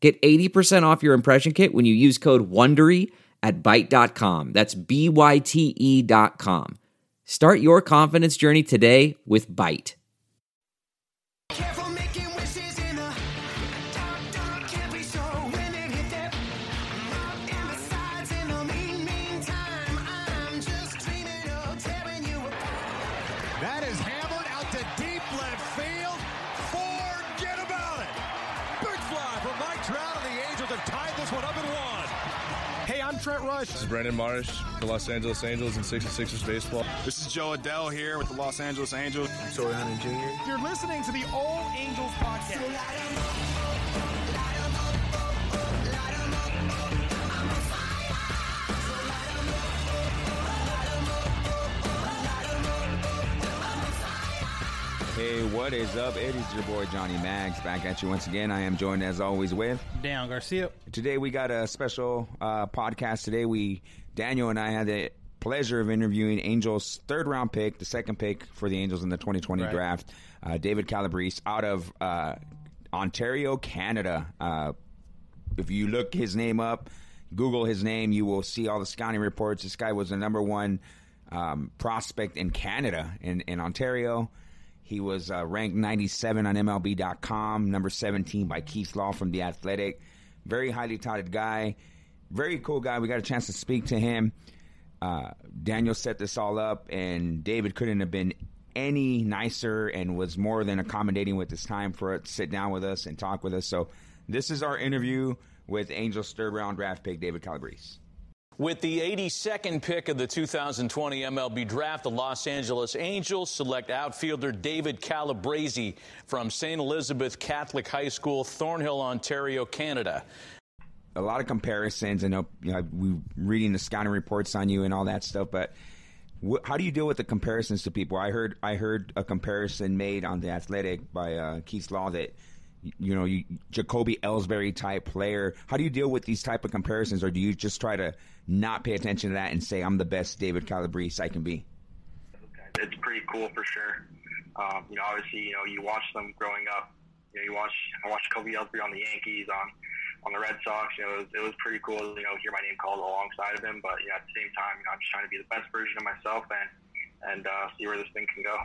Get 80% off your impression kit when you use code WONDERY at Byte.com. That's B-Y-T-E dot com. Start your confidence journey today with Byte. That is hammered out to deep left field. Have tied this one up at one. Hey, I'm Trent Rush. This is Brandon Marsh, the Los Angeles Angels and 66ers baseball. This is Jo Adell here with the Los Angeles Angels. Torii Hunter Jr. You're listening to the All Angels podcast. Hey, what is up? It is your boy Johnny Mags back at you once again. I am joined as always with Dan Garcia. today. We got a special uh, podcast. Today, we Daniel and I had the pleasure of interviewing Angels' third round pick, the second pick for the Angels in the 2020 Right. draft, uh, David Calabrese out of uh, Ontario, Canada. Uh, if you look his name up, Google his name, you will see all the scouting reports. This guy was the number one um, prospect in Canada, in, in Ontario. He was uh, ranked 97 on MLB.com, number 17 by Keith Law from The Athletic. Very highly touted guy. Very cool guy. We got a chance to speak to him. Uh, Daniel set this all up, and David couldn't have been any nicer and was more than accommodating with his time for it to sit down with us and talk with us. So, this is our interview with Angel third round draft pick David Calabrese. With the 82nd pick of the 2020 MLB Draft, the Los Angeles Angels select outfielder David Calabrese from St. Elizabeth Catholic High School, Thornhill, Ontario, Canada. a lot of comparisons. Know, you know we reading the scouting reports on you and all that stuff, but wh- how do you deal with the comparisons to people? I heard I heard a comparison made on the Athletic by uh, Keith Law that you know you, Jacoby Ellsbury type player. How do you deal with these type of comparisons, or do you just try to not pay attention to that and say I'm the best David Calabrese I can be? it's pretty cool for sure. Um, you know, obviously, you know, you watch them growing up. You know, you watch I watched Kobe Ellsbury on the Yankees, on on the Red Sox. You know, it was, it was pretty cool. You know, hear my name called alongside of him. But you know, at the same time, you know, I'm just trying to be the best version of myself and and uh, see where this thing can go.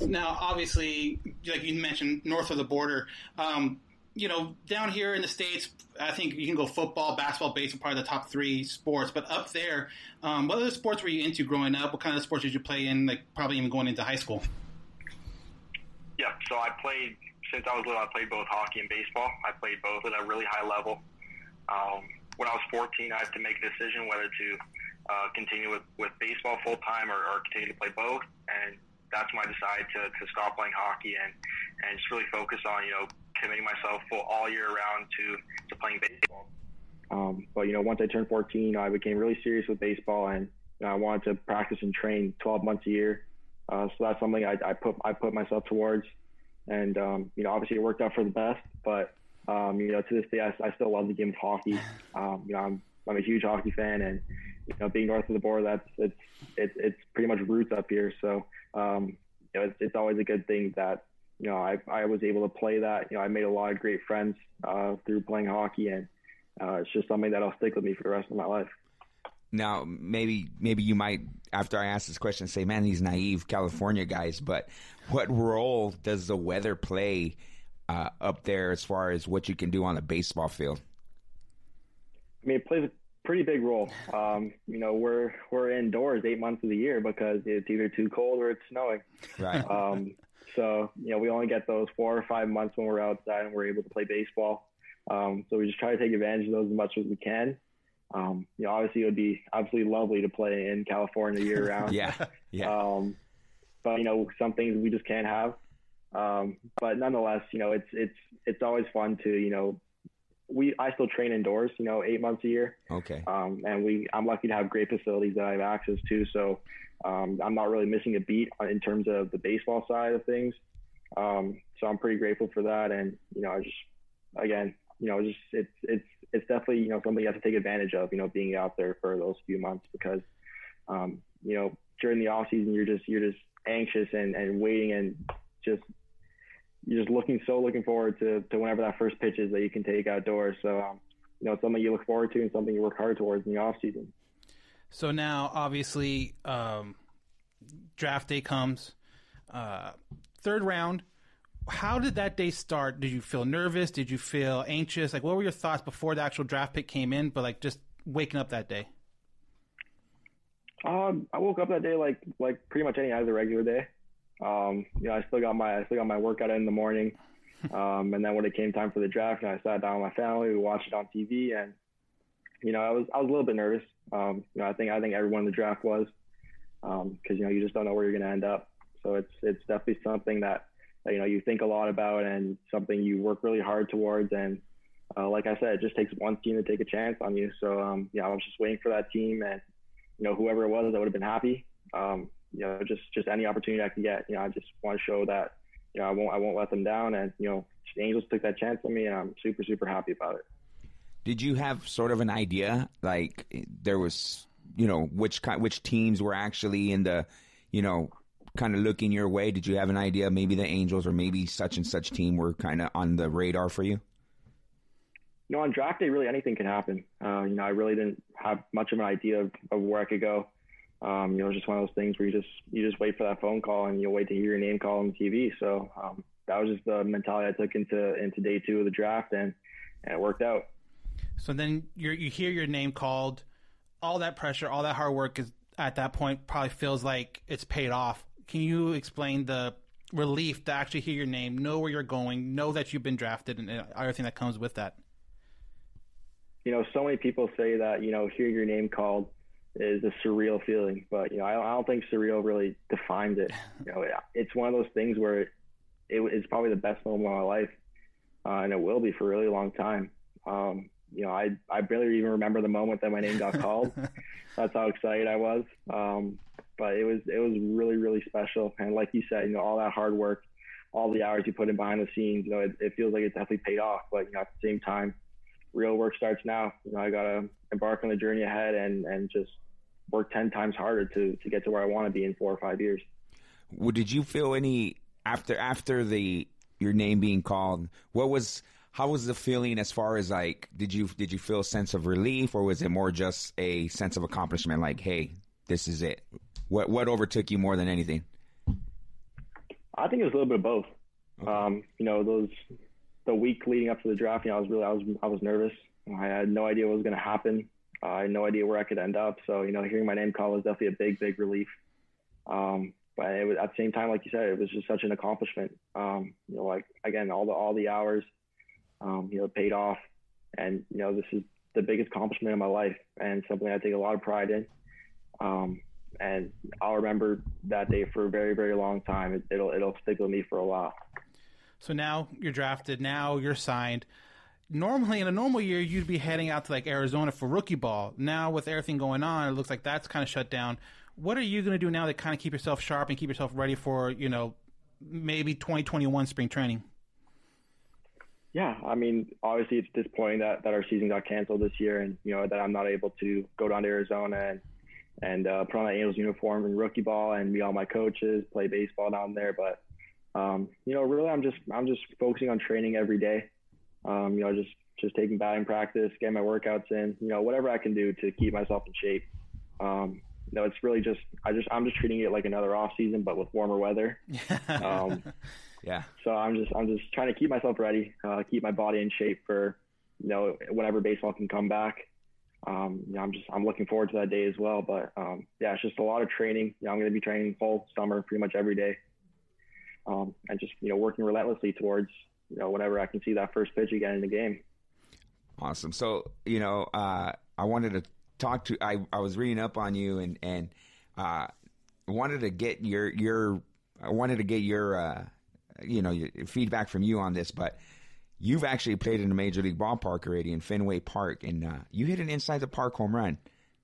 Now, obviously, like you mentioned, north of the border, um, you know, down here in the states, I think you can go football, basketball, baseball, probably the top three sports. But up there, um, what other sports were you into growing up? What kind of sports did you play in? Like probably even going into high school. Yeah, so I played since I was little. I played both hockey and baseball. I played both at a really high level. Um, when I was 14, I had to make a decision whether to uh, continue with, with baseball full time or, or continue to play both, and that's when I decided to, to stop playing hockey and and just really focus on you know committing myself full all year round to to playing baseball. Um, but you know, once I turned 14, I became really serious with baseball, and you know, I wanted to practice and train 12 months a year. Uh, so that's something I, I put I put myself towards, and um, you know, obviously it worked out for the best. But um, you know, to this day, I, I still love the game of hockey. Um, you know, I'm I'm a huge hockey fan, and you know, being north of the border, that's it's it's it's pretty much roots up here. So um, you know, it's, it's always a good thing that you know I I was able to play that. You know, I made a lot of great friends uh, through playing hockey, and uh, it's just something that'll stick with me for the rest of my life. Now, maybe maybe you might, after I ask this question, say, "Man, these naive California guys." But what role does the weather play uh, up there as far as what you can do on the baseball field? I mean, it plays a pretty big role. Um, you know, we're we're indoors eight months of the year because it's either too cold or it's snowing. Right. Um, so you know, we only get those four or five months when we're outside and we're able to play baseball. Um, so we just try to take advantage of those as much as we can. Um, you know, obviously it would be absolutely lovely to play in California year round. yeah. Yeah. Um, but you know, some things we just can't have. Um, but nonetheless, you know, it's it's it's always fun to you know we I still train indoors, you know, eight months a year. Okay. Um, and we I'm lucky to have great facilities that I have access to. So um, I'm not really missing a beat in terms of the baseball side of things. Um, so I'm pretty grateful for that. And you know, I just again, you know, just it's it's it's definitely you know something you have to take advantage of. You know, being out there for those few months because um, you know during the off season you're just you're just anxious and, and waiting and just you're just looking so looking forward to, to whenever that first pitch is that you can take outdoors. So um, you know it's something you look forward to and something you work hard towards in the off season. So now, obviously, um, draft day comes, uh, third round. How did that day start? Did you feel nervous? Did you feel anxious? Like, what were your thoughts before the actual draft pick came in? But like, just waking up that day. Um, I woke up that day like like pretty much any other regular day. Um, you know, I still got my I still got my workout in the morning. Um, and then when it came time for the draft, know, I sat down with my family, we watched it on TV, and you know, I was I was a little bit nervous. Um, you know, I think I think everyone in the draft was, because you know you just don't know where you're going to end up. So it's it's definitely something that, that you know you think a lot about and something you work really hard towards. And uh, like I said, it just takes one team to take a chance on you. So um, yeah, I was just waiting for that team, and you know whoever it was, I would have been happy. Um, you know, just just any opportunity I can get. You know, I just want to show that you know I won't I won't let them down. And you know, the Angels took that chance on me, and I'm super super happy about it. Did you have sort of an idea, like there was, you know, which kind, which teams were actually in the, you know, kind of looking your way? Did you have an idea? Maybe the Angels or maybe such and such team were kind of on the radar for you. You know, on draft day, really anything can happen. Uh, you know, I really didn't have much of an idea of, of where I could go. Um, you know, just one of those things where you just you just wait for that phone call and you'll wait to hear your name called on TV. So um, that was just the mentality I took into into day two of the draft, and and it worked out. So then you you hear your name called, all that pressure, all that hard work is at that point probably feels like it's paid off. Can you explain the relief to actually hear your name, know where you're going, know that you've been drafted, and everything that comes with that? You know, so many people say that you know hear your name called is a surreal feeling, but you know I don't, I don't think surreal really defines it. You know, it's one of those things where it, it is probably the best moment of my life, uh, and it will be for a really long time. Um, you know, I I barely even remember the moment that my name got called. That's how excited I was. Um, but it was it was really really special, and like you said, you know, all that hard work, all the hours you put in behind the scenes, you know, it, it feels like it definitely paid off. But you know, at the same time, real work starts now. You know, I gotta embark on the journey ahead and and just work ten times harder to to get to where I want to be in four or five years. Well, did you feel any after after the your name being called? What was how was the feeling as far as like did you did you feel a sense of relief or was it more just a sense of accomplishment like hey this is it what what overtook you more than anything I think it was a little bit of both. Um, you know, those the week leading up to the draft, you know, I was really I was I was nervous. I had no idea what was going to happen. Uh, I had no idea where I could end up. So you know, hearing my name called was definitely a big big relief. Um, but it was, at the same time, like you said, it was just such an accomplishment. Um, you know, like again, all the all the hours, um, you know, paid off, and you know, this is the biggest accomplishment of my life, and something I take a lot of pride in. Um, and I'll remember that day for a very very long time. It, it'll it'll stick with me for a while. So now you're drafted. Now you're signed. Normally, in a normal year, you'd be heading out to like Arizona for rookie ball. Now, with everything going on, it looks like that's kind of shut down. What are you going to do now to kind of keep yourself sharp and keep yourself ready for you know maybe 2021 spring training? Yeah, I mean, obviously it's disappointing that, that our season got canceled this year, and you know that I'm not able to go down to Arizona and and uh, put on the Angels uniform and rookie ball and meet all my coaches, play baseball down there. But um, you know, really, I'm just I'm just focusing on training every day. Um, you know, just just taking batting practice, getting my workouts in. You know, whatever I can do to keep myself in shape. Um, you know, it's really just I just I'm just treating it like another off season, but with warmer weather. um, yeah. So I'm just I'm just trying to keep myself ready, uh, keep my body in shape for you know whenever baseball can come back. Um, you know, I'm just I'm looking forward to that day as well. But um, yeah, it's just a lot of training. You know, I'm going to be training whole summer, pretty much every day, um, and just you know working relentlessly towards you know whenever I can see that first pitch again in the game. Awesome. So you know, uh, I wanted to talk to. I I was reading up on you and and uh, wanted to get your your. I wanted to get your uh, you know your feedback from you on this, but you've actually played in a major league ballpark already in Fenway Park, and uh, you hit an inside the park home run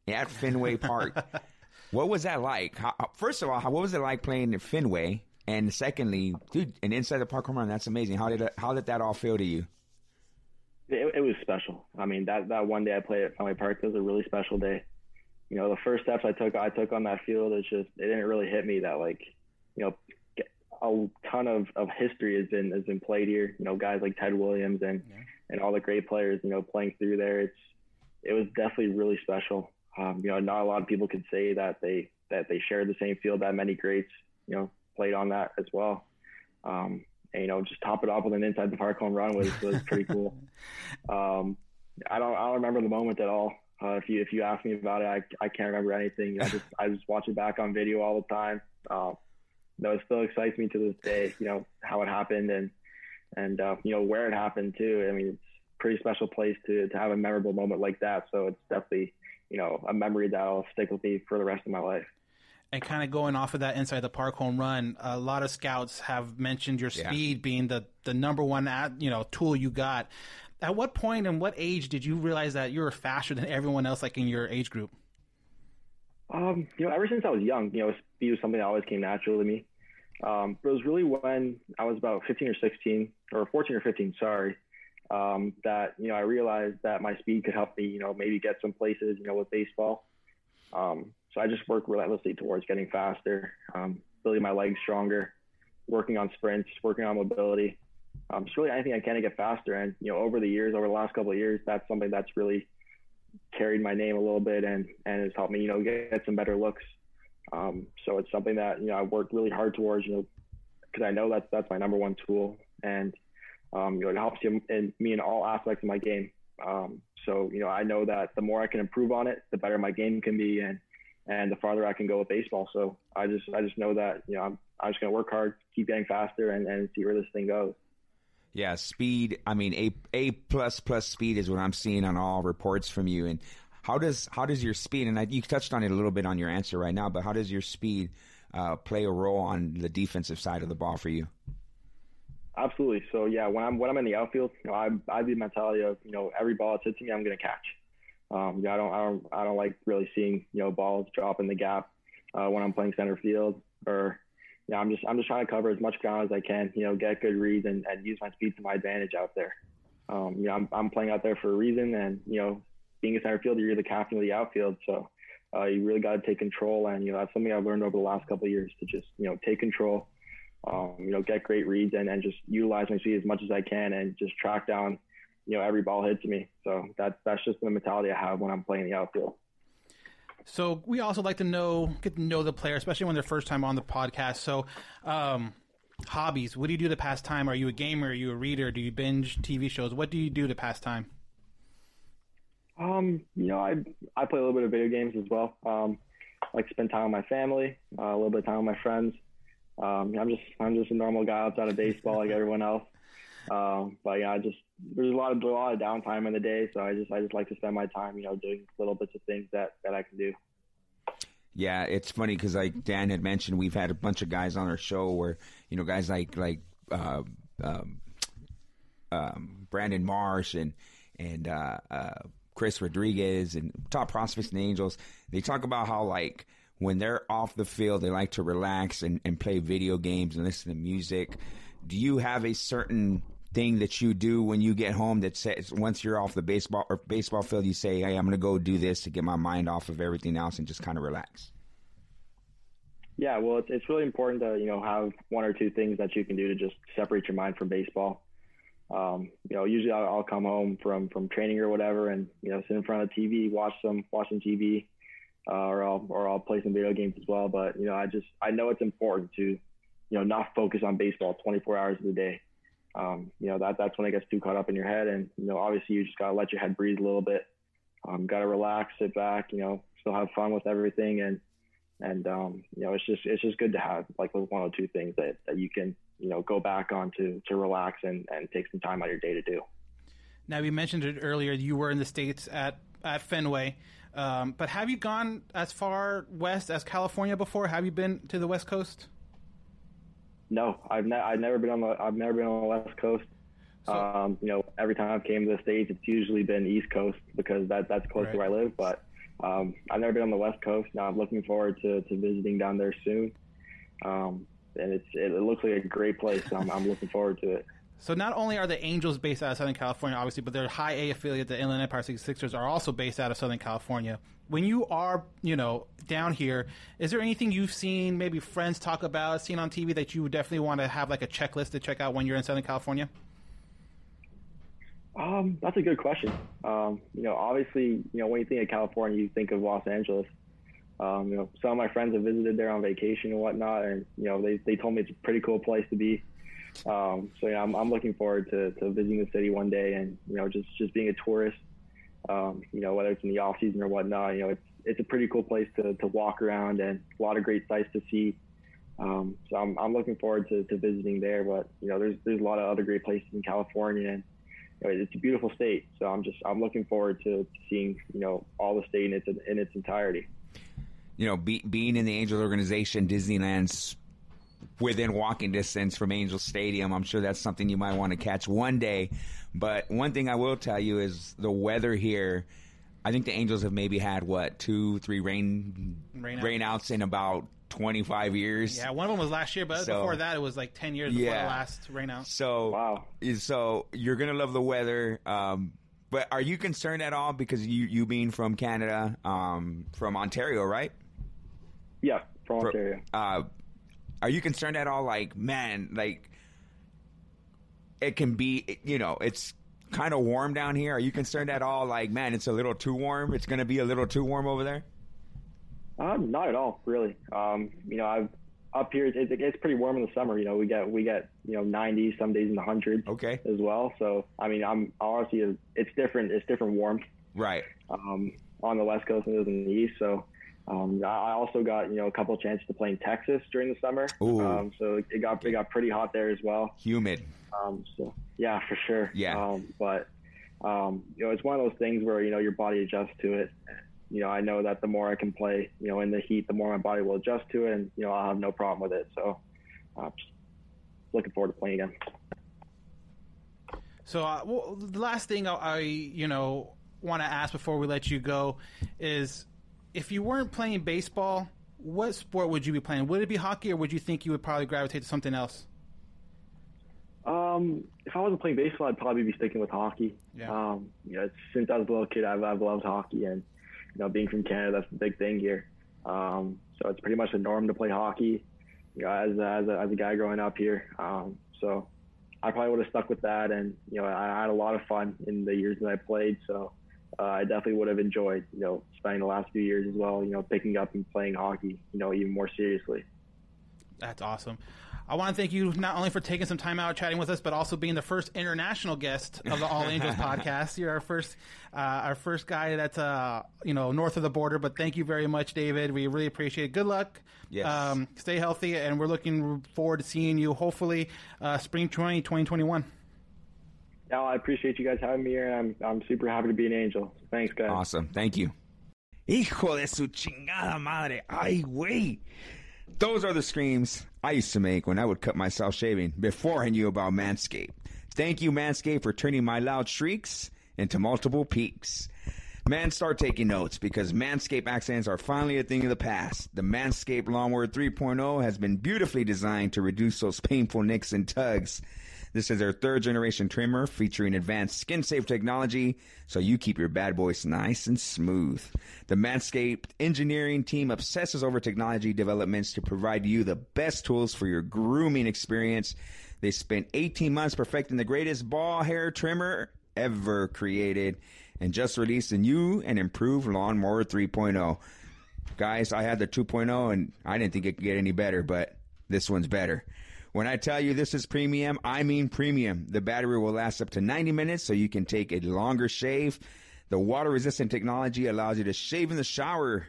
at Fenway Park. what was that like? How, first of all, how, what was it like playing at Fenway? And secondly, dude, an inside the park home run, that's amazing. How did it, how did that all feel to you? It, it was special. I mean, that that one day I played at Fenway Park it was a really special day. You know, the first steps I took I took on that field, it's just it didn't really hit me that like, you know, a ton of, of history has been has been played here. You know, guys like Ted Williams and and all the great players, you know, playing through there. It's it was definitely really special. Um, you know, not a lot of people could say that they that they shared the same field that many greats, you know, played on that as well. Um, and, you know, just top it off with an inside the park home run was was pretty cool. Um, I don't I don't remember the moment at all. Uh, if you if you ask me about it, I, I can't remember anything. I just I just watch it back on video all the time. Um, no, it still excites me to this day. You know how it happened and and uh, you know where it happened too. I mean, it's a pretty special place to to have a memorable moment like that. So it's definitely you know a memory that'll stick with me for the rest of my life. And kind of going off of that inside the park home run, a lot of scouts have mentioned your Yeah. speed being the the number one at, you know tool you got. At what point and what age did you realize that you were faster than everyone else, like in your age group? Um, you know, ever since I was young, you know, speed was something that always came natural to me. Um, but it was really when I was about 15 or 16, or 14 or 15, sorry, um, that you know I realized that my speed could help me, you know, maybe get some places, you know, with baseball. Um, so I just work relentlessly towards getting faster, um, building my legs stronger, working on sprints, working on mobility. Um, really anything I can to get faster. And you know, over the years, over the last couple of years, that's something that's really carried my name a little bit and and has helped me, you know, get, get some better looks. Um, so it's something that you know I worked really hard towards, you know, because I know that's that's my number one tool, and um, you know it helps you in me in all aspects of my game. Um, so you know I know that the more I can improve on it, the better my game can be, and and the farther I can go with baseball. So I just I just know that you know I'm I'm just gonna work hard, keep getting faster, and and see where this thing goes. Yeah, speed. I mean, a a plus plus speed is what I'm seeing on all reports from you. And how does how does your speed? And I, you touched on it a little bit on your answer right now, but how does your speed uh, play a role on the defensive side of the ball for you? Absolutely. So yeah, when I'm when I'm in the outfield, you know, I I have the mentality of you know every ball that's hit to me, I'm gonna catch. Um, yeah, I don't I don't I don't like really seeing you know balls drop in the gap uh, when I'm playing center field or yeah, I'm just I'm just trying to cover as much ground as I can. You know, get good reads and, and use my speed to my advantage out there. Um, you know, I'm I'm playing out there for a reason, and you know, being a center fielder, you're the captain of the outfield, so uh, you really got to take control. And you know, that's something I've learned over the last couple of years to just you know take control. Um, you know, get great reads and, and just utilize my speed as much as I can and just track down, you know, every ball hit to me. So that's that's just the mentality I have when I'm playing the outfield. So we also like to know, get to know the player, especially when they're first time on the podcast. So, um, hobbies. What do you do to pass time? Are you a gamer? Are you a reader? Do you binge TV shows? What do you do to pass time? Um, you know, I I play a little bit of video games as well. Um, I like to spend time with my family, uh, a little bit of time with my friends. Um, I'm just I'm just a normal guy outside of baseball like everyone else. Um, but yeah, I just there's a lot of a lot of downtime in the day, so I just I just like to spend my time, you know, doing little bits of things that that I can do. Yeah, it's funny because like Dan had mentioned, we've had a bunch of guys on our show where you know guys like like uh, um, um, Brandon Marsh and and uh, uh, Chris Rodriguez and top prospects and Angels. They talk about how like when they're off the field, they like to relax and, and play video games and listen to music. Do you have a certain thing that you do when you get home that says once you're off the baseball or baseball field, you say, "Hey, I'm going to go do this to get my mind off of everything else and just kind of relax." Yeah, well, it's it's really important to you know have one or two things that you can do to just separate your mind from baseball. Um, you know, usually I'll, I'll come home from from training or whatever, and you know, sit in front of TV, watch some watch some TV, uh, or I'll or I'll play some video games as well. But you know, I just I know it's important to you know not focus on baseball 24 hours of the day. Um, you know that that's when it gets too caught up in your head, and you know, obviously you just gotta let your head breathe a little bit. Um, gotta relax, sit back, you know, still have fun with everything, and and um, you know, it's just it's just good to have like those one or two things that, that you can you know go back on to to relax and and take some time out of your day to do. Now, we mentioned it earlier. You were in the states at at Fenway, um, but have you gone as far west as California before? Have you been to the West Coast? No, I've ne- I've never been on the I've never been on the West Coast. um, you know, every time I've came to the states, it's usually been East Coast because that that's close to where I live. But um, I've never been on the West Coast. Now I'm looking forward to, to visiting down there soon. Um, and it's it, it looks like a great place. I'm, I'm looking forward to it. So not only are the Angels based out of Southern California, obviously, but their high A affiliate, the Inland Empire 66ers, are also based out of Southern California. When you are, you know, down here, is there anything you've seen, maybe friends talk about, seen on TV that you would definitely want to have like a checklist to check out when you're in Southern California? Um, that's a good question. Um, you know, obviously, you know, when you think of California, you think of Los Angeles. Um, you know, some of my friends have visited there on vacation and whatnot, and you know, they they told me it's a pretty cool place to be. Um, so yeah, I'm I'm looking forward to, to visiting the city one day, and you know, just just being a tourist. Um, you know, whether it's in the off season or whatnot, you know, it's it's a pretty cool place to, to walk around and a lot of great sights to see. Um, so I'm I'm looking forward to, to visiting there. But you know, there's there's a lot of other great places in California, and you know, it's a beautiful state. So I'm just I'm looking forward to, seeing you know all the state in its in its entirety. You know, be, being in the Angels organization, Disneyland's within walking distance from Angel Stadium. I'm sure that's something you might want to catch one day. But one thing I will tell you is the weather here. I think the Angels have maybe had what two, three rain Rain rainouts in about 25 years. Yeah, one of them was last year, but So- before that, it was like 10 years before Yeah. the last rainout. So wow. So you're gonna love the weather. Um, but are you concerned at all because you you being from Canada, um, from Ontario, right? Yeah, from For- Ontario. Uh, are you concerned at all? Like, man, like it can be, you know, it's kind of warm down here. Are you concerned at all? Like, man, it's a little too warm. It's gonna be a little too warm over there. Um, not at all, really. Um, you know, I've up here it, it gets pretty warm in the summer. You know, we get we get you know 90s, some days in the hundreds. Okay. As well. So I mean, I'm honestly it's different. It's different warmth. Right. Um, on the west coast it is in the east. So. Um, I I also got you know a couple of chances to play in Texas during the summer. Um, so it got it got pretty hot there as well. Humid. Um, so yeah, for sure. Yeah. Um, but um, you know, it's one of those things where you know your body adjusts to it. You know, I know that the more I can play, you know, in the heat, the more my body will adjust to it, and you know, I'll have no problem with it. So, uh, just looking forward to playing again. So, uh, well, the last thing I, I you know, want to ask before we let you go is if you weren't playing baseball, what sport would you be playing? Would it be hockey, or would you think you would probably gravitate to something else? Um, if I wasn't playing baseball, I'd probably be sticking with hockey. Yeah. Um, you know, since I was a little kid, I've, I've loved hockey, and you know, being from Canada, that's the big thing here. Um, so it's pretty much the norm to play hockey. You know, as a, as a, as a guy growing up here. Um, so I probably would have stuck with that, and you know, I had a lot of fun in the years that I played. So uh, I definitely would have enjoyed, you know, spending the last few years as well. You know, picking up and playing hockey, you know, even more seriously. That's awesome. I want to thank you not only for taking some time out chatting with us, but also being the first international guest of the All Angels podcast. You're our first, uh, our first guy that's uh, you know north of the border. But thank you very much, David. We really appreciate it. Good luck. Yes. Um, stay healthy, and we're looking forward to seeing you. Hopefully, uh, spring 20, 2021. Now, I appreciate you guys having me here, and I'm I'm super happy to be an angel. Thanks, guys. Awesome. Thank you. Hijo de su chingada madre. Ay, güey. Those are the screams I used to make when I would cut myself shaving before I knew about Manscaped. Thank you, Manscaped, for turning my loud shrieks into multiple peaks. Man, start taking notes because Manscaped accents are finally a thing of the past. The Manscaped Lawnmower 3.0 has been beautifully designed to reduce those painful nicks and tugs. This is their third generation trimmer featuring advanced skin safe technology so you keep your bad boys nice and smooth. The Manscaped engineering team obsesses over technology developments to provide you the best tools for your grooming experience. They spent 18 months perfecting the greatest ball hair trimmer ever created and just released a new and improved Lawnmower 3.0. Guys, I had the 2.0 and I didn't think it could get any better, but this one's better. When I tell you this is premium, I mean premium. The battery will last up to 90 minutes so you can take a longer shave. The water resistant technology allows you to shave in the shower.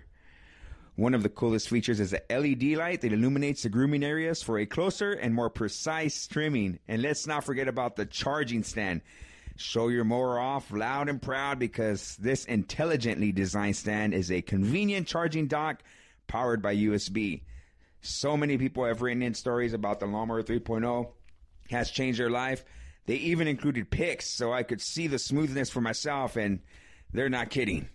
One of the coolest features is the LED light that illuminates the grooming areas for a closer and more precise trimming. And let's not forget about the charging stand. Show your mower off loud and proud because this intelligently designed stand is a convenient charging dock powered by USB. So many people have written in stories about the Lawnmower 3.0 has changed their life. They even included pics so I could see the smoothness for myself, and they're not kidding.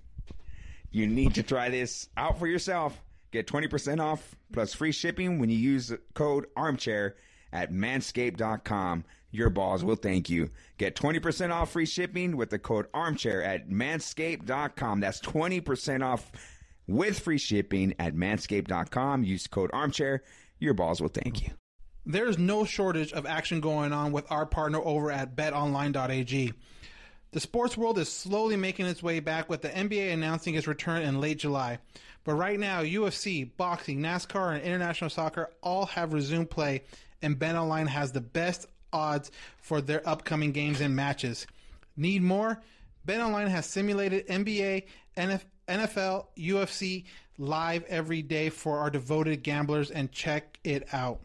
You need to try this out for yourself. Get 20% off plus free shipping when you use the code armchair at manscaped.com. Your balls will thank you. Get 20% off free shipping with the code armchair at manscaped.com. That's 20% off with free shipping at manscaped.com. Use code armchair. Your balls will thank you. There's no shortage of action going on with our partner over at betonline.ag. The sports world is slowly making its way back with the NBA announcing its return in late July. But right now, UFC, boxing, NASCAR, and international soccer all have resumed play, and BetOnline has the best odds for their upcoming games and matches. Need more? BetOnline has simulated NBA, NF NFL, UFC live every day for our devoted gamblers, and check it out.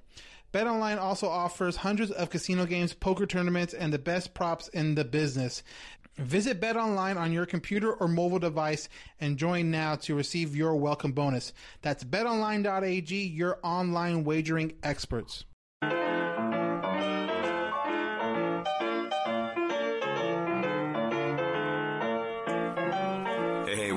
BetOnline also offers hundreds of casino games, poker tournaments, and the best props in the business. Visit BetOnline on your computer or mobile device and join now to receive your welcome bonus. That's betonline.ag, your online wagering experts.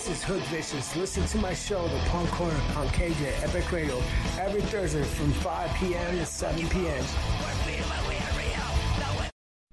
This is Hood Vicious. Listen to my show, The Punk Corner, on KJ Epic Radio, every Thursday from 5 p.m. to 7 p.m.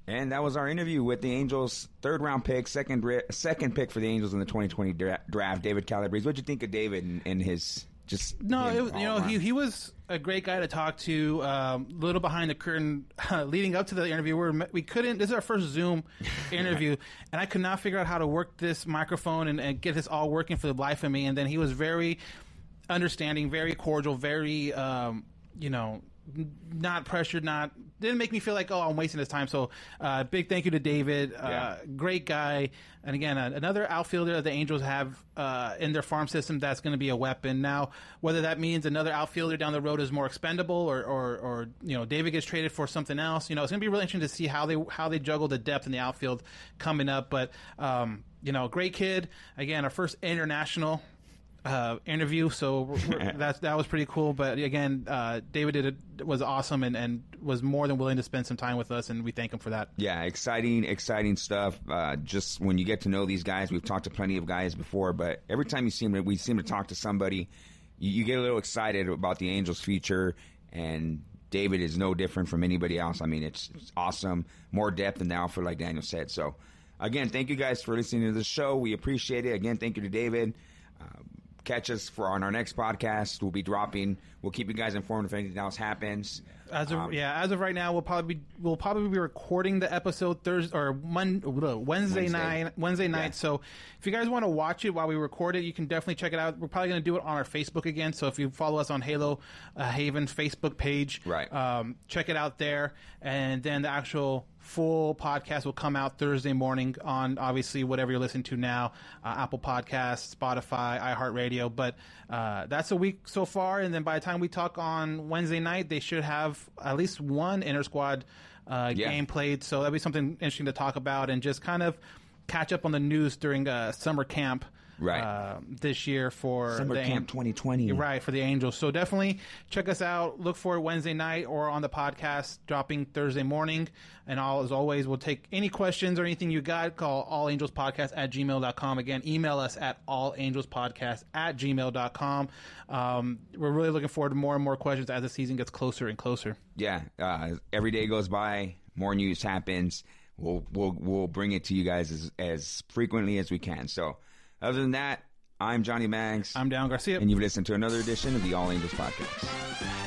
And that was our interview with the Angels' third round pick, second second pick for the Angels in the 2020 dra- draft, David Calabrese. What'd you think of David and, and his just No, it, you know, he, around? he was a great guy to talk to. Um, little behind the curtain, leading up to the interview, we, we couldn't. This is our first Zoom interview, and I could not figure out how to work this microphone and, and get this all working for the life of me. And then he was very understanding, very cordial, very um, you know, not pressured, not didn't make me feel like oh I'm wasting his time. So uh, big thank you to David, uh, great guy, and again uh, another outfielder that the Angels have uh, in their farm system that's going to be a weapon. Now whether that means another outfielder down the road is more expendable, or, or or you know David gets traded for something else, you know it's going to be really interesting to see how they how they juggle the depth in the outfield coming up. But um, you know, great kid. Again, our first international uh, interview, so that's that was pretty cool. But again, uh, David did it was awesome and, and was more than willing to spend some time with us, and we thank him for that. Yeah, exciting, exciting stuff. Uh, just when you get to know these guys, we've talked to plenty of guys before, but every time you seem to, we seem to talk to somebody, you, you get a little excited about the Angels' future, and David is no different from anybody else. I mean, it's, it's awesome, more depth in the outfield, like Daniel said. So, again, thank you guys for listening to the show. We appreciate it. Again, thank you to David. Um, catch us for on our next podcast. We'll be dropping. We'll keep you guys informed if anything else happens. As of Um, yeah, as of right now, we'll probably be, we'll probably be recording the episode Thursday or Mon- Wednesday, Wednesday. night. Wednesday night. Yeah. So if you guys want to watch it while we record it, you can definitely check it out. We're probably going to do it on our Facebook again. So if you follow us on Halo uh, Haven Facebook page, Right. um, check it out there. And then the actual full podcast will come out Thursday morning on obviously whatever you're listening to now, uh, Apple Podcasts, Spotify, iHeartRadio. But uh, that's a week so far, and then by the time we talk on Wednesday night, they should have at least one inter squad uh, Yeah. game played. So that'll be something interesting to talk about and just kind of catch up on the news during uh, summer camp. Right. Uh, this year for Summer the Camp 2020. You're right for the Angels. So definitely check us out. Look for it Wednesday night or on the podcast dropping Thursday morning. And all as always, we'll take any questions or anything you got. Call allangelspodcast at gmail.com. Again, email us at allangelspodcast at gmail.com. Um, we're really looking forward to more and more questions as the season gets closer and closer. yeah, uh, every day goes by, more news happens. we'll we'll we'll bring it to you guys as as frequently as we can. So, other than that, I'm Johnny Mags. I'm Dan Garcia. and you've listened to another edition of the All Angels podcast.